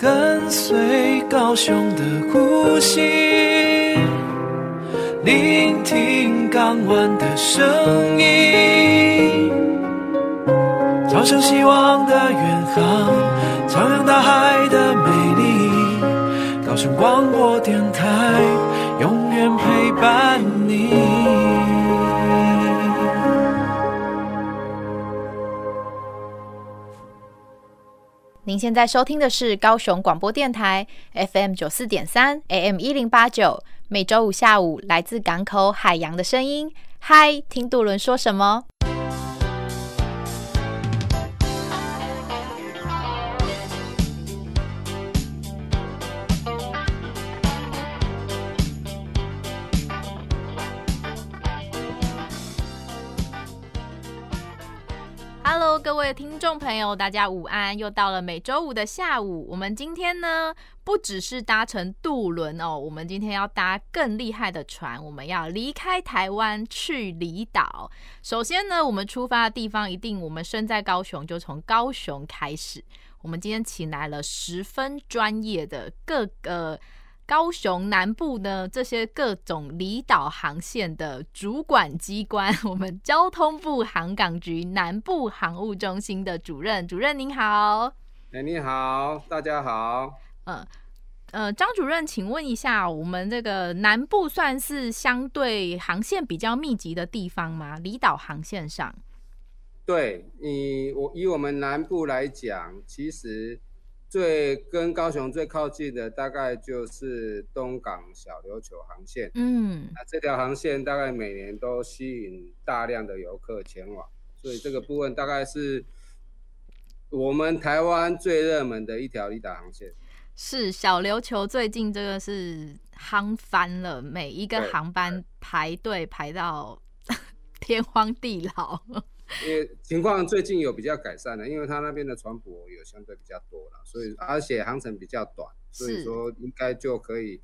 跟随高雄的呼吸，聆听港湾的声音，朝向希望的远航，徜徉大海的美丽。高雄广播电台，永远陪伴你。您现在收听的是高雄广播电台 FM 九四点三 AM 一零八九，每周五下午来自港口海洋的声音。嗨，听杜伦说什么？各位听众朋友，大家午安！又到了每周五的下午，我们今天呢，不只是搭乘渡轮哦，我们今天要搭更厉害的船，我们要离开台湾去离岛。首先呢，我们出发的地方一定，我们身在高雄，就从高雄开始。我们今天请来了十分专业的各个。高雄南部呢，这些各种离岛航线的主管机关，我们交通部航港局南部航务中心的主任，主任您好。哎，你好，大家好。嗯呃，张主任，请问一下，我们这个南部算是相对航线比较密集的地方吗？离岛航线上？对，以我以我们南部来讲，其实。最跟高雄最靠近的大概就是东港小琉球航线，嗯，那这条航线大概每年都吸引大量的游客前往，所以这个部分大概是我们台湾最热门的一条离岛航线。是小琉球最近这个是夯翻了，每一个航班排队排到 天荒地老。因为情况最近有比较改善了，因为他那边的船舶有相对比较多了，所以而且航程比较短，所以说应该就可以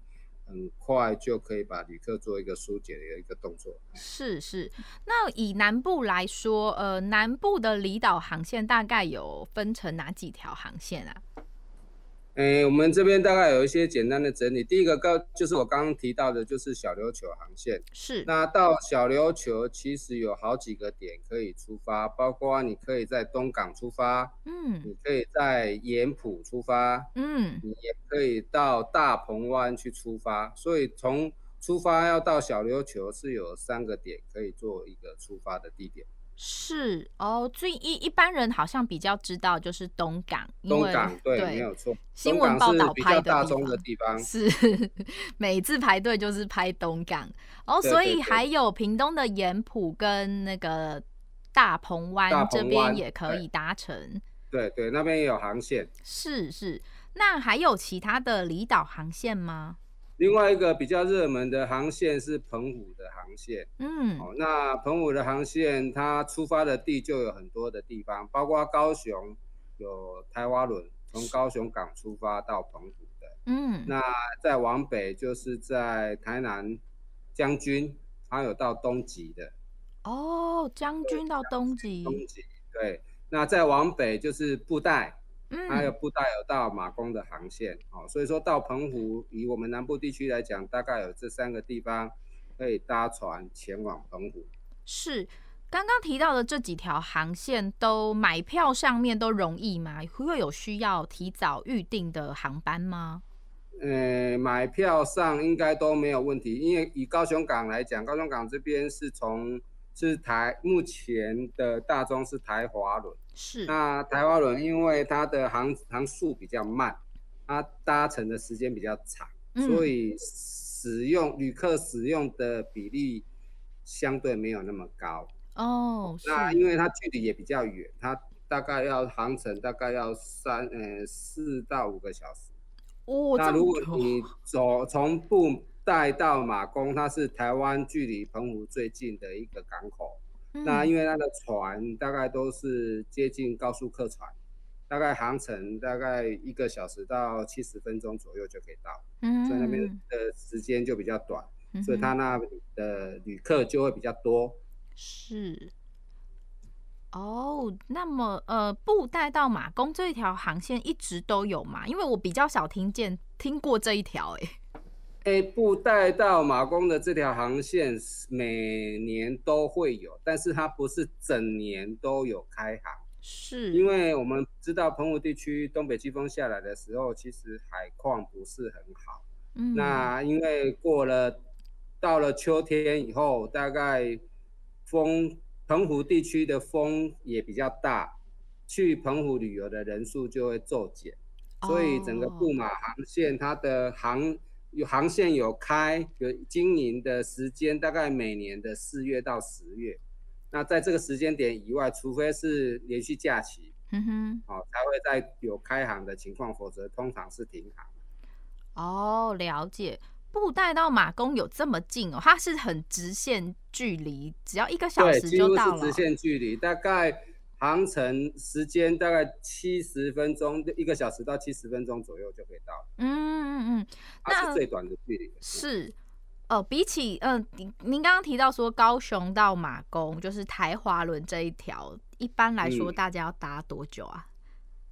很快就可以把旅客做一个疏解的一个动作。是是，那以南部来说，呃，南部的离岛航线大概有分成哪几条航线啊？诶、欸，我们这边大概有一些简单的整理。第一个刚就是我刚刚提到的，就是小琉球航线。是。那到小琉球其实有好几个点可以出发，包括你可以在东港出发，嗯，你可以在盐浦出发，嗯，你也可以到大鹏湾去出发。所以从出发要到小琉球是有三个点可以做一个出发的地点。是哦，最一一般人好像比较知道就是东港，东港对，对没有错，新闻报道拍的大众的地方。是每次排队就是拍东港。哦，所以还有屏东的盐埔跟那个大鹏湾这边也可以搭乘，对对，对，那边也有航线，是是，那还有其他的离岛航线吗？另外一个比较热门的航线是澎湖的航线，嗯，哦，那澎湖的航线它出发的地就有很多的地方，包括高雄有台湾轮从高雄港出发到澎湖的，嗯，那再往北就是在台南将军，它有到东极的，哦，将军到东极，东极，对，那再往北就是布袋。还有布袋有到马公的航线，哦，所以说到澎湖，以我们南部地区来讲，大概有这三个地方可以搭船前往澎湖。是，刚刚提到的这几条航线都买票上面都容易吗？会有需要提早预定的航班吗？呃，买票上应该都没有问题，因为以高雄港来讲，高雄港这边是从是台目前的大宗是台华轮。是，那台华轮因为它的航航速比较慢，它搭乘的时间比较长，嗯，所以使用旅客使用的比例相对没有那么高。哦，那因为它距离也比较远，它大概要航程大概要三呃四到五个小时。哦，那如果你走从布袋到马公，它是台湾距离澎湖最近的一个港口。那因为它的船大概都是接近高速客船，大概航程大概一个小时到七十分钟左右就可以到，嗯，所以那边的时间就比较短，所以它那里的旅客就会比较多。是，哦，那么呃，布袋到马公这一条航线一直都有嘛？因为我比较少听见听过这一条，欸，哎，布带到马公的这条航线每年都会有，但是它不是整年都有开航，是。因为我们知道澎湖地区东北季风下来的时候，其实海况不是很好，嗯，那因为过了到了秋天以后，大概风。澎湖地区的风也比较大，去澎湖旅游的人数就会骤减，所以整个布马航线它的航有航线有开有经营的时间，大概每年的四月到十月。那在这个时间点以外，除非是连续假期，嗯哼，哦，才会在有开航的情况，否则通常是停航。哦，了解。布袋到马公有这么近哦？它是很直线距离，只要一个小时就到了。直线距离，大概航程时间大概七十分钟，一个小时到七十分钟左右就可以到。嗯嗯嗯，那是最短的距离。是哦，比起嗯，您您刚刚提到说高雄到马公就是台华轮这一条，一般来说大家要搭多久啊？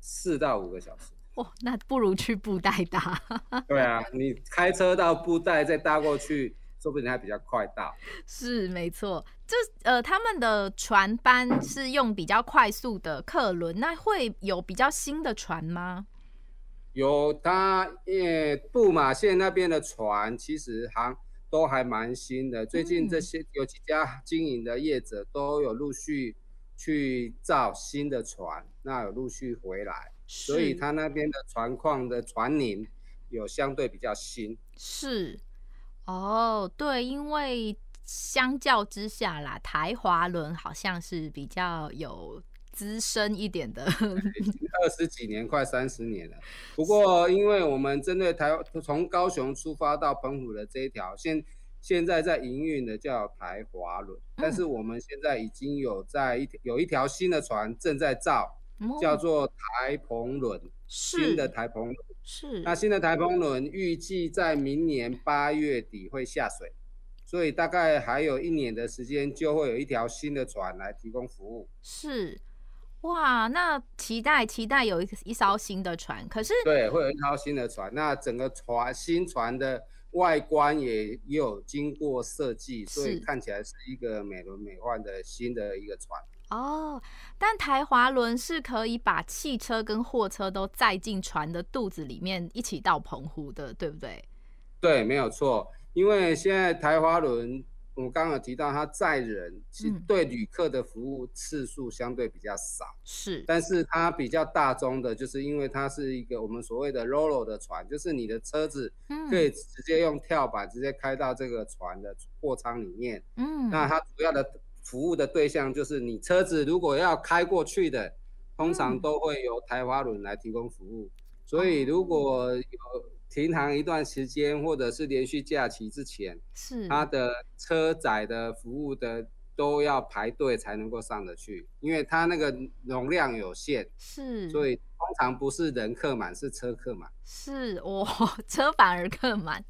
四到五个小时。哦，那不如去布袋搭。对啊，你开车到布袋再搭过去，说不定还比较快到。是没错，这呃，他们的船班是用比较快速的客轮，那会有比较新的船吗？有，它因为布马线那边的船其实还都还蛮新的，最近这些有几家经营的业者都有陆续去造新的船，那有陆续回来。所以他那边的船况的船龄有相对比较新，是哦，对，因为相较之下啦，台华轮好像是比较有资深一点的，二十几年，快三十年了。不过，因为我们针对台从高雄出发到澎湖的这一条现，现在在营运的叫台华轮，但是我们现在已经有在一有一条新的船正在造。叫做台澎轮，新的台澎轮是。那新的台澎轮预计在明年八月底会下水，所以大概还有一年的时间，就会有一条新的船来提供服务。是，哇，那期待期待有一一艘新的船，可是对，会有一艘新的船。那整个船新船的外观也也有经过设计，所以看起来是一个美轮美奂的新的一个船。哦，但台滑轮是可以把汽车跟货车都载进船的肚子里面一起到澎湖的，对不对？对，没有错。因为现在台滑轮，我刚刚有提到它载人，其实对旅客的服务次数相对比较少。是、嗯，但是它比较大宗的，就是因为它是一个我们所谓的 RoRo 的船，就是你的车子可以直接用跳板直接开到这个船的货舱里面。嗯，那它主要的。服务的对象就是你车子如果要开过去的，通常都会由台华轮来提供服务。所以如果有停航一段时间，或者是连续假期之前，是它的车载的服务的都要排队才能够上得去，因为它那个容量有限，是，所以。通常不是人客满，是车客满。是哦，车反而客满。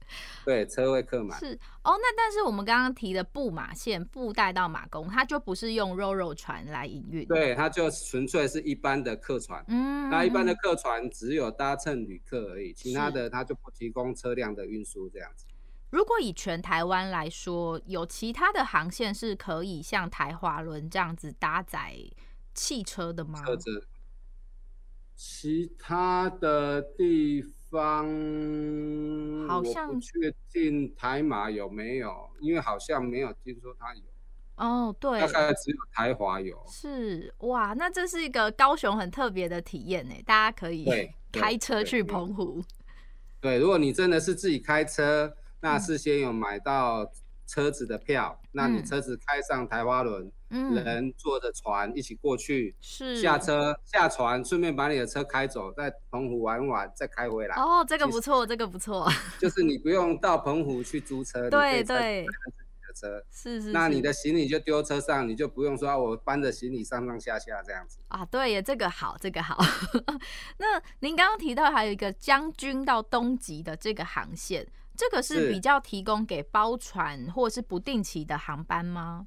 对，车位客满。是哦，那但是我们刚刚提的布马线布带到马公，它就不是用 RoRo 船来营运。对，它就纯粹是一般的客船。嗯，那一般的客船只有搭乘旅客而已，其他的它就不提供车辆的运输这样子。如果以全台湾来说，有其他的航线是可以像台华轮这样子搭载汽车的吗？车子。其他的地方好像我不确定台马有没有，因为好像没有听说它有。哦，对，大概只有台华有。是哇，那这是一个高雄很特别的体验呢，大家可以 开车去澎湖。对，如果你真的是自己开车，那事先有买到车子的票，嗯、那你车子开上台花轮。嗯，人坐着船一起过去，是下车下船，顺便把你的车开走，在澎湖玩玩，再开回来。哦，这个不错，这个不错。就是你不用到澎湖去租车，对对，自己的车是是。那你的行李就丢车上，你就不用说我搬着行李上上下下这样子。啊，对耶，这个好，这个好。那您刚刚提到还有一个将军到东极的这个航线，这个是比较提供给包船或者是不定期的航班吗？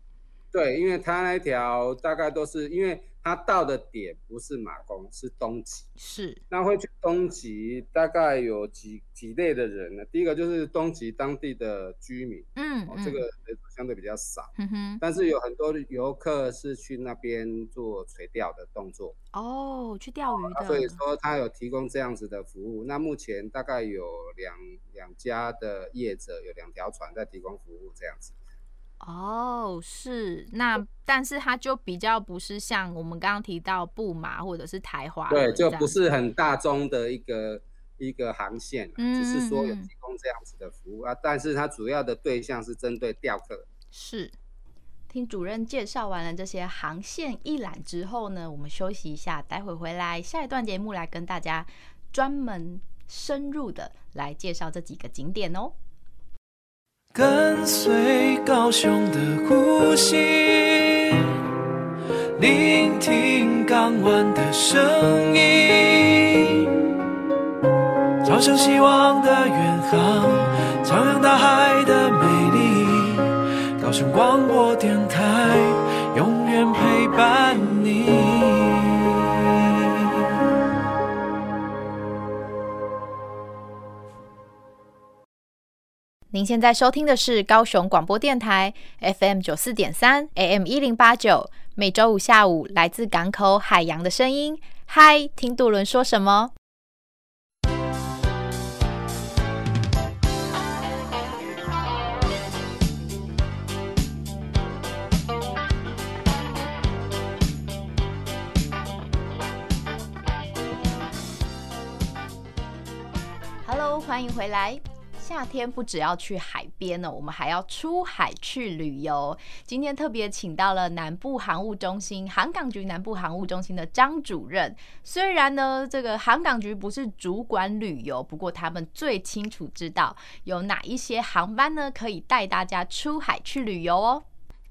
对，因为它那条大概都是因为它到的点不是马公，是东极。是，那会去东极大概有几几类的人呢？第一个就是东极当地的居民，嗯，哦，这个人相对比较少，嗯哼，但是有很多游客是去那边做垂钓的动作。哦，去钓鱼的。所以说他有提供这样子的服务。那目前大概有两两家的业者，有两条船在提供服务这样子。哦，是那，但是它就比较不是像我们刚刚提到布马或者是台华，对，就不是很大宗的一个一个航线，嗯，只是说有提供这样子的服务啊，但是它主要的对象是针对钓客。是，听主任介绍完了这些航线一览之后呢，我们休息一下，待会回来下一段节目来跟大家专门深入的来介绍这几个景点哦。跟随高雄的呼吸，聆听港湾的声音，朝向希望的远航，徜徉大海的美丽。高雄广播电台，永远陪伴你。您现在收听的是高雄广播电台 FM 九四点三 AM 一零八九，每周五下午来自港口海洋的声音。嗨，听杜伦说什么？Hello，欢迎回来。夏天不只要去海边呢，我们还要出海去旅游。今天特别请到了南部航务中心航港局南部航务中心的张主任。虽然呢，这个航港局不是主管旅游，不过他们最清楚知道有哪一些航班呢，可以带大家出海去旅游哦。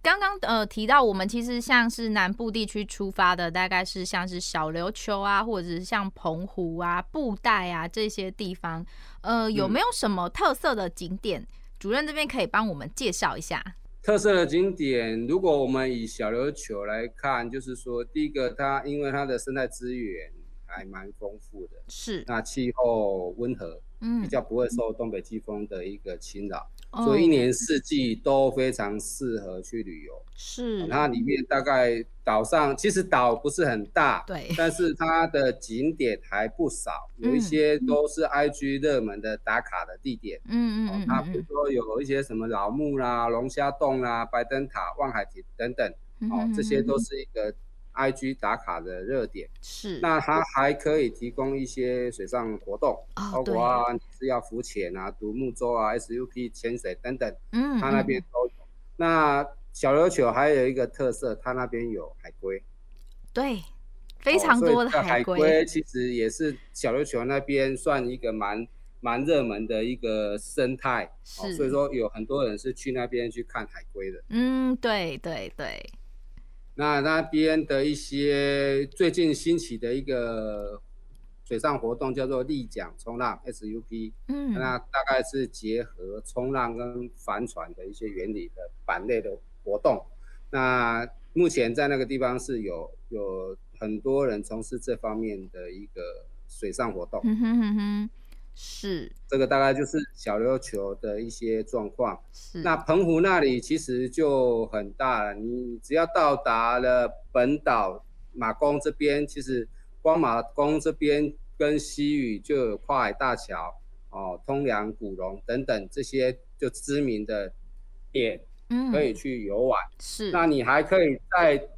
刚刚呃提到，我们其实像是南部地区出发的，大概是像是小琉球啊，或者是像澎湖啊、布袋啊这些地方，呃，有没有什么特色的景点？嗯、主任这边可以帮我们介绍一下。特色的景点，如果我们以小琉球来看，就是说，第一个它因为它的生态资源还蛮丰富的，是那气候温和，嗯，比较不会受东北季风的一个侵扰。所以一年四季都非常适合去旅游。是，它里面大概岛上其实岛不是很大，对，但是它的景点还不少，有一些都是 IG 热门的打卡的地点。嗯嗯嗯，它比如说有一些什么老木啦、龙虾洞啦、白灯塔、望海亭等等，哦，这些都是一个。IG 打卡的热点是，那它还可以提供一些水上活动，哦、包括啊，你是要浮潜啊、独木舟啊、SUP 潜水等等，嗯，它那边都有。那小琉球还有一个特色，它那边有海龟，对，非常多的海龟。哦、海龟其实也是小琉球那边算一个蛮蛮热门的一个生态，是、哦，所以说有很多人是去那边去看海龟的。嗯，对对对。那那边的一些最近兴起的一个水上活动叫做立桨冲浪 SUP，嗯，那大概是结合冲浪跟帆船的一些原理的板类的活动。那目前在那个地方是有有很多人从事这方面的一个水上活动。嗯哼哼哼。是，这个大概就是小琉球的一些状况。是，那澎湖那里其实就很大了，你只要到达了本岛马公这边，其实光马公这边跟西屿就有跨海大桥哦，通梁古龙等等这些就知名的点，嗯，可以去游玩。是，那你还可以在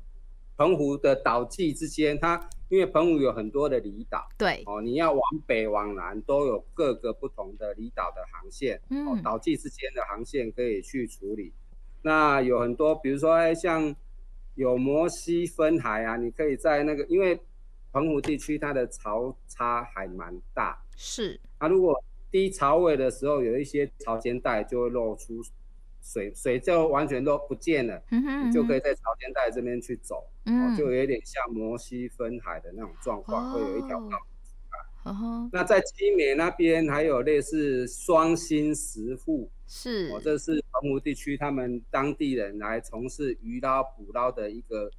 澎湖的岛际之间，它。因为澎湖有很多的离岛，对哦，你要往北往南都有各个不同的离岛的航线，嗯，哦，岛际之间的航线可以去处理。那有很多，比如说，哎，像有摩西分海啊，你可以在那个，因为澎湖地区它的潮差还蛮大，是。那如果低潮位的时候，有一些潮间带就会露出。水水就完全都不见了，嗯哼嗯哼，你就可以在潮间带这边去走，嗯哦，就有点像摩西分海的那种状况，哦，会有一条道。哦，那在基美那边还有类似双星石户，是，哦，这是澎湖地区他们当地人来从事鱼捞捕捞的一个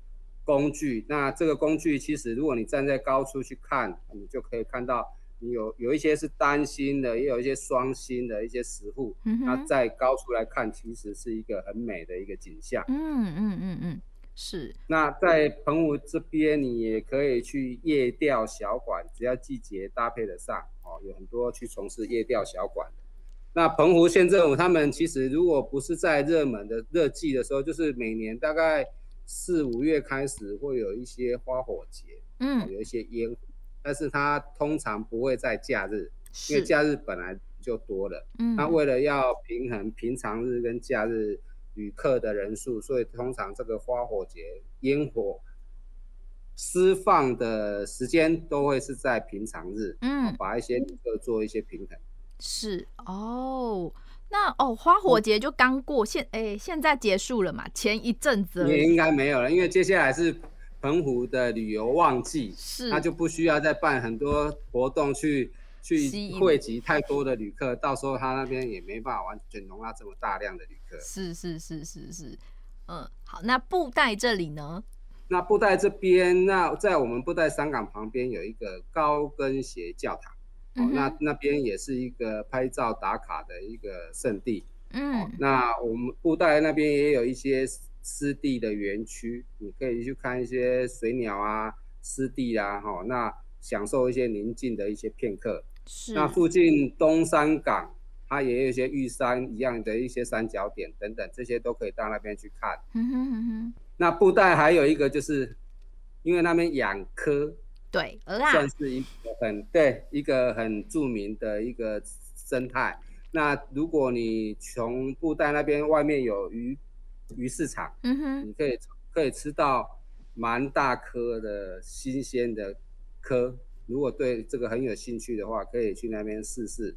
工具。那这个工具其实，如果你站在高处去看，你就可以看到，你有有一些是单星的，也有一些双星的一些石户。嗯哼。那在高处来看，其实是一个很美的一个景象。嗯嗯嗯嗯，是。那在澎湖这边，你也可以去夜钓小馆，只要季节搭配得上哦，有很多去从事夜钓小管。那澎湖县政府他们其实如果不是在热门的热季的时候，就是每年大概四五月开始会有一些花火节，嗯，有一些烟火，但是它通常不会在假日，因为假日本来就多了，嗯，那为了要平衡平常日跟假日旅客的人数，所以通常这个花火节烟火释放的时间都会是在平常日，嗯，把一些旅客做一些平衡。是哦，那哦，花火节就刚过，现哎、欸，现在结束了嘛？前一阵子也应该没有了，因为接下来是澎湖的旅游旺季，是，那就不需要再办很多活动去去汇集太多的旅客，到时候他那边也没办法完全容纳这么大量的旅客。是是是是是，嗯，好，那布袋这里呢？那布袋这边，那在我们布袋山港旁边有一个高跟鞋教堂。哦，那那边也是一个拍照打卡的一个圣地。嗯，哦，那我们布袋那边也有一些湿地的园区，你可以去看一些水鸟啊、湿地啊，哈，那享受一些宁静的一些片刻。是。那附近东山港，它也有一些玉山一样的一些三角点等等，这些都可以到那边去看。嗯哼哼哼。那布袋还有一个就是，因为那边养科。对，算是一个很对一个很著名的一个生态。那如果你从布袋那边外面有鱼鱼市场，嗯哼，你可以可以吃到蛮大颗的新鲜的蚵。如果对这个很有兴趣的话，可以去那边试试。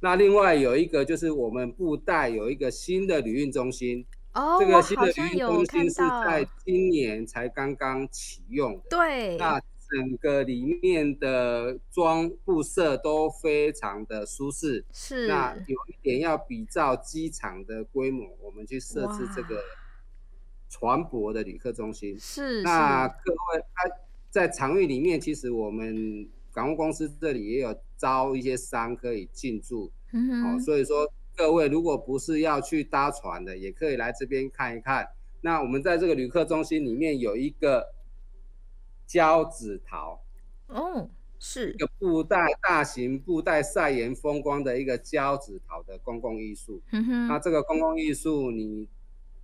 那另外有一个就是我们布袋有一个新的旅运中心，哦，这个新的旅运中心是在今年才刚刚启用的。对，那。整个里面的装布设都非常的舒适，是。那有一点要比照机场的规模，我们去设置这个船舶的旅客中心。是。那各位，他在场域里面，其实我们港务公司这里也有招一些商可以进驻。嗯哼。哦，所以说各位如果不是要去搭船的，也可以来这边看一看。那我们在这个旅客中心里面有一个。胶子桃，哦，是一个布袋大型布袋晒盐风光的一个胶子桃的公共艺术。嗯哼，那这个公共艺术，你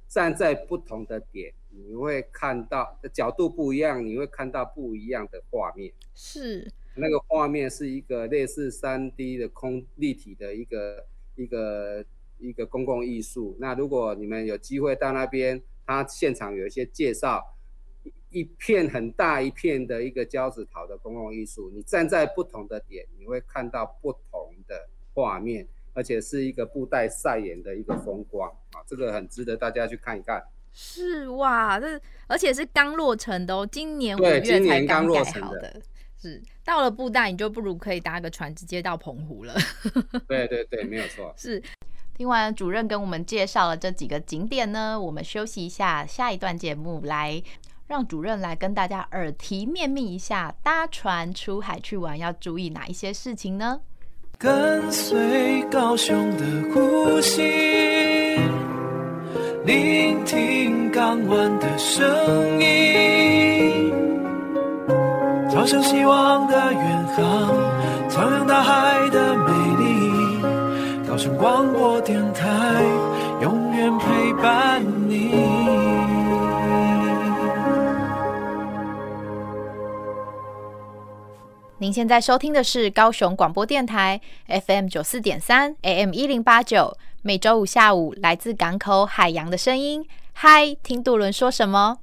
站在不同的点，你会看到的角度不一样，你会看到不一样的画面。是，那个画面是一个类似三 D 的空立体的一个一个一个公共艺术。那如果你们有机会到那边，他现场有一些介绍。一片很大一片的一个胶子陶的公共艺术，你站在不同的点，你会看到不同的画面，而且是一个布袋晒盐的一个风光啊，这个很值得大家去看一看。是哇，这而且是刚落成的哦，今年五月才刚盖好的。是到了布袋，你就不如可以搭个船直接到澎湖了。对对对，没有错。是，听完主任跟我们介绍了这几个景点呢，我们休息一下，下一段节目来。让主任来跟大家耳提面命一下，搭船出海去玩要注意哪一些事情呢？跟随高雄的呼吸，聆听港湾的声音，朝向希望的远航，徜徉大海的美丽。高雄广播电台，永远陪伴你。您现在收听的是高雄广播电台 FM 九四点三 AM 一零八九，每周五下午来自港口海洋的声音。嗨，听渡轮说什么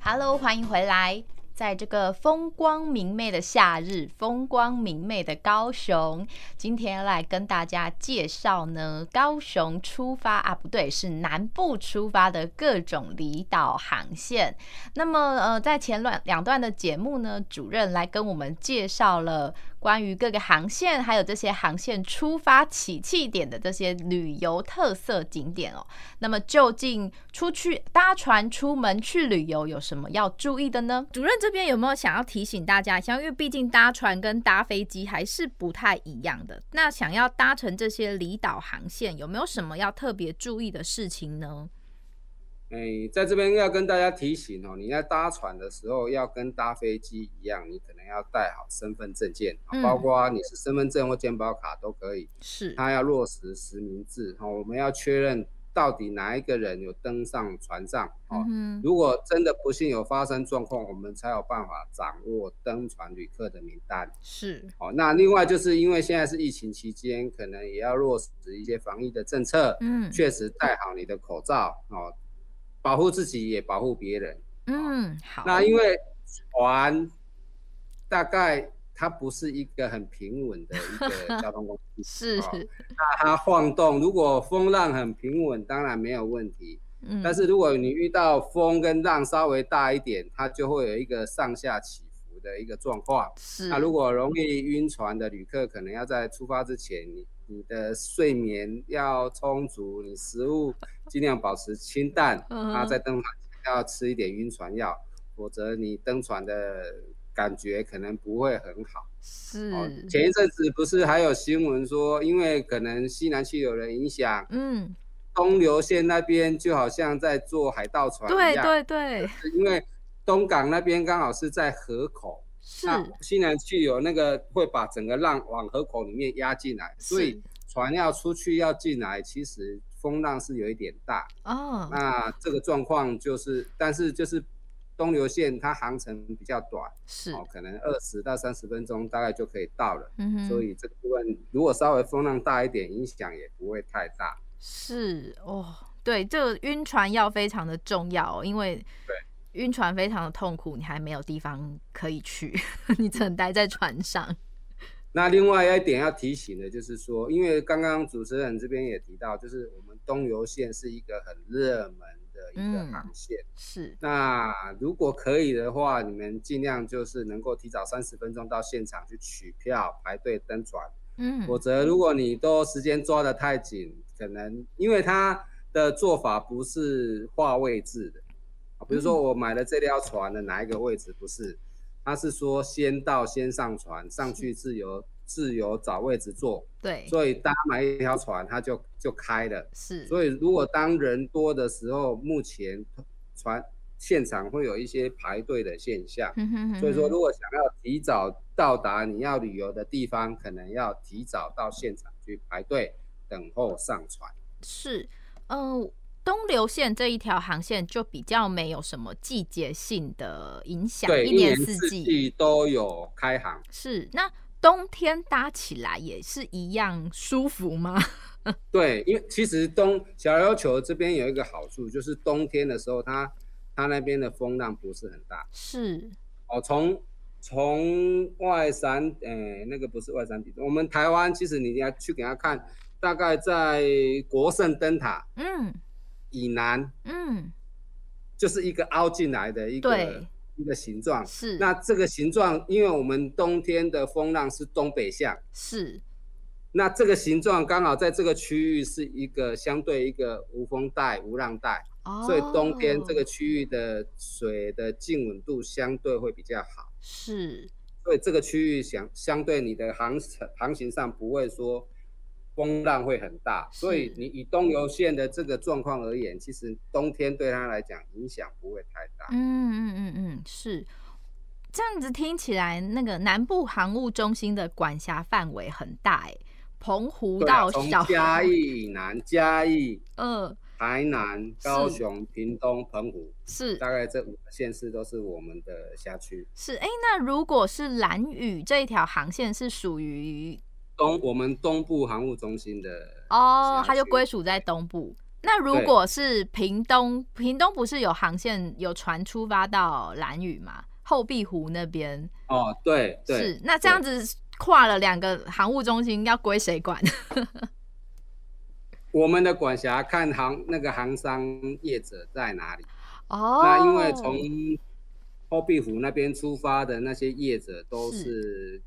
？Hello，欢迎回来。在这个风光明媚的夏日，风光明媚的高雄，今天来跟大家介绍呢，高雄出发啊，不对，是南部出发的各种离岛航线。那么，呃，在前两两段的节目呢，主任来跟我们介绍了。关于各个航线，还有这些航线出发起訖点的这些旅游特色景点哦，那么究竟出去搭船出门去旅游有什么要注意的呢？主任这边有没有想要提醒大家？一下因为毕竟搭船跟搭飞机还是不太一样的，那想要搭乘这些离岛航线，有没有什么要特别注意的事情呢？哎，在这边要跟大家提醒哦，你在搭船的时候要跟搭飞机一样，你可能要带好身份证件，嗯，包括你是身份证或健保卡都可以。是，他要落实实名制哦。我们要确认到底哪一个人有登上船上哦。嗯。如果真的不幸有发生状况，我们才有办法掌握登船旅客的名单。是。哦，那另外就是因为现在是疫情期间，可能也要落实一些防疫的政策。嗯。确实戴好你的口罩哦。保护自己也保护别人。嗯，好。那因为船大概它不是一个很平稳的一个 交通工具，是。那它晃动，如果风浪很平稳，当然没有问题。嗯。但是如果你遇到风跟浪稍微大一点，它就会有一个上下起伏的一个状况。是。那如果容易晕船的旅客，可能要在出发之前，你你的睡眠要充足，你食物。尽量保持清淡，啊，在登船要吃一点晕船药，否则你登船的感觉可能不会很好。是，前一阵子不是还有新闻说，因为可能西南气流的影响，嗯，东流线那边就好像在坐海盗船一样。对对对，因为东港那边刚好是在河口，是，那西南气流那个会把整个浪往河口里面压进来，所以船要出去要进来，其实。风浪是有一点大哦，oh. 那这个状况就是，但是就是东流线它航程比较短，是哦，可能二十到三十分钟大概就可以到了，嗯哼，所以这个部分如果稍微风浪大一点，影响也不会太大。是哦，对，这个晕船要非常的重要哦，因为对晕船非常的痛苦，你还没有地方可以去，你只能待在船上。那另外一点要提醒的，就是说，因为刚刚主持人这边也提到，就是我们东游线是一个很热门的一个航线。嗯、是。那如果可以的话，你们尽量就是能够提早三十分钟到现场去取票排队登船。嗯。否则，如果你都时间抓得太紧，可能因为它的做法不是划位置的，比如说我买了这条船的哪一个位置不是？他是说先到先上船，上去自由自由找位置坐。对，所以当买一条船，它就就开了。是，所以如果当人多的时候，目前船现场会有一些排队的现象。嗯哼哼哼。所以说，如果想要提早到达你要旅游的地方，可能要提早到现场去排队等候上船。是，嗯、呃。东流线这一条航线就比较没有什么季节性的影响，对，一年四季都有开航。是，那冬天搭起来也是一样舒服吗？对，因为其实冬小琉球这边有一个好处，就是冬天的时候它，它它那边的风浪不是很大。是，哦，从从外山，诶、欸，那个不是外山底，我们台湾其实你要去给他看，大概在国圣灯塔，嗯。以南，嗯，就是一个凹进来的一个一个形状。是，那这个形状，因为我们冬天的风浪是东北向，是，那这个形状刚好在这个区域是一个相对一个无风带、无浪带，哦，所以冬天这个区域的水的静稳度相对会比较好。是，所以这个区域相相对你的航程航行上不会说。风浪会很大，所以你以东游线的这个状况而言，其实冬天对他来讲影响不会太大。嗯嗯嗯嗯，是这样子听起来，那个南部航务中心的管辖范围很大哎，澎湖到小、啊、嘉义以南，嘉义、嗯，台南、高雄、屏东、澎湖，是大概这五个县市都是我们的辖区。是哎，那如果是蓝屿这一条航线是属于？东我们东部航务中心的哦，它就归属在东部。那如果是屏东，屏东不是有航线有船出发到兰屿吗？后壁湖那边。哦，对对。是，那这样子跨了两个航务中心，要归谁管？我们的管辖看航那个航商业者在哪里。哦。那因为从后壁湖那边出发的那些业者都是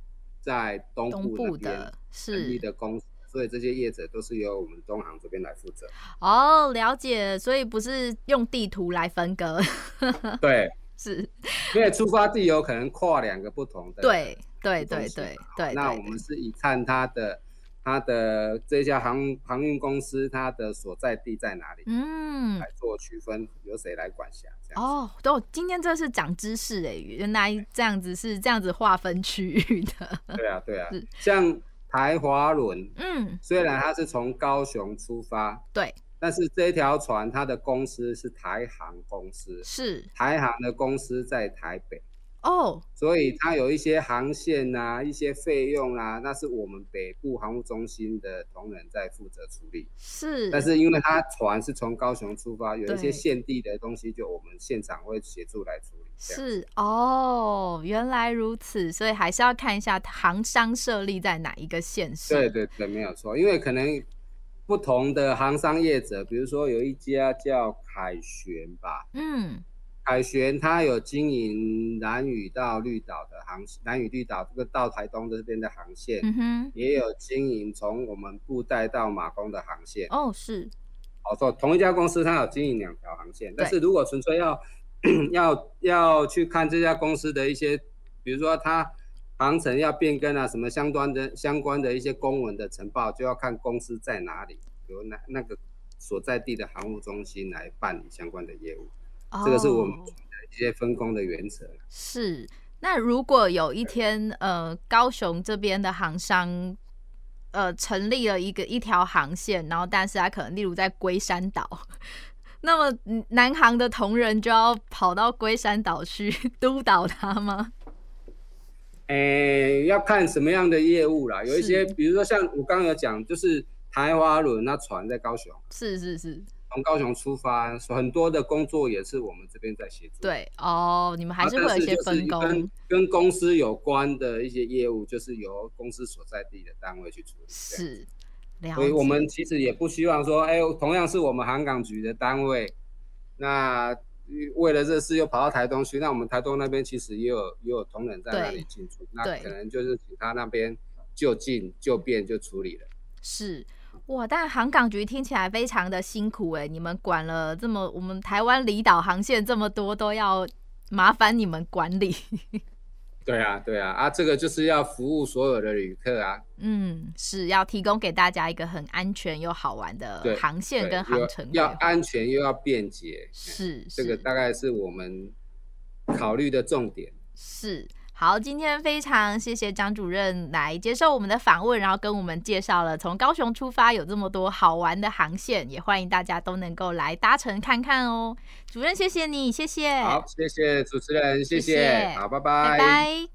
在东部那边成立的公司。所以这些业者都是由我们东航这边来负责。哦，了解。所以不是用地图来分割。对，是。因为出发地有可能跨两个不同的。对对对对对。那我们是以看它的它的这家航航运公司它的所在地在哪里，嗯，来做区分，由谁来管辖这样。哦，都今天这是长知识哎，原来这样子是这样子划分区域的。对啊对啊，像。台华轮，嗯，虽然它是从高雄出发，对，但是这条船它的公司是台航公司，是台航的公司在台北，哦，所以它有一些航线啊，一些费用啊，那是我们北部航务中心的同仁在负责处理，是，但是因为它船是从高雄出发，有一些现地的东西，就我们现场会协助来处理。是哦，原来如此，所以还是要看一下航商设立在哪一个县市。对对对，没有错，因为可能不同的航商业者，比如说有一家叫凯旋吧，嗯，凯旋它有经营南屿到绿岛的航，南屿绿岛这个到台东这边的航线，嗯哼，也有经营从我们布袋到马公的航线。哦，是，好说同一家公司它有经营两条航线，但是如果纯粹要。要要去看这家公司的一些，比如说它航程要变更啊，什么相关的相关的一些公文的呈报，就要看公司在哪里，由那那个所在地的航务中心来办理相关的业务。Oh, 这个是我们的一些分工的原则。是，那如果有一天，呃，高雄这边的航商，呃，成立了一个一条航线，然后但是他可能例如在龟山岛。那么南航的同仁就要跑到龟山岛去 督导他吗？诶、欸，要看什么样的业务啦。有一些，比如说像我刚刚有讲，就是台华轮那船在高雄，是是是，从高雄出发，很多的工作也是我们这边在协助。对哦，你们还是会有一些分工，跟跟公司有关的一些业务，就是由公司所在地的单位去处理。是。所以我们其实也不希望说，哎，同样是我们航港局的单位，那为了这事又跑到台东去，那我们台东那边其实也有也有同仁在那里进出，那可能就是请他那边就近就便就处理了。是哇，但航港局听起来非常的辛苦哎，你们管了这么我们台湾离岛航线这么多，都要麻烦你们管理。对啊，对啊，啊，这个就是要服务所有的旅客啊。嗯，是要提供给大家一个很安全又好玩的航线跟航程，要安全又要便捷。是，这个大概是我们考虑的重点。是。好今天非常谢谢张主任来接受我们的访问然后跟我们介绍了从高雄出发有这么多好玩的航线也欢迎大家都能够来搭乘看看哦。主任谢谢你谢谢。好谢谢主持人谢谢。好拜拜。拜拜。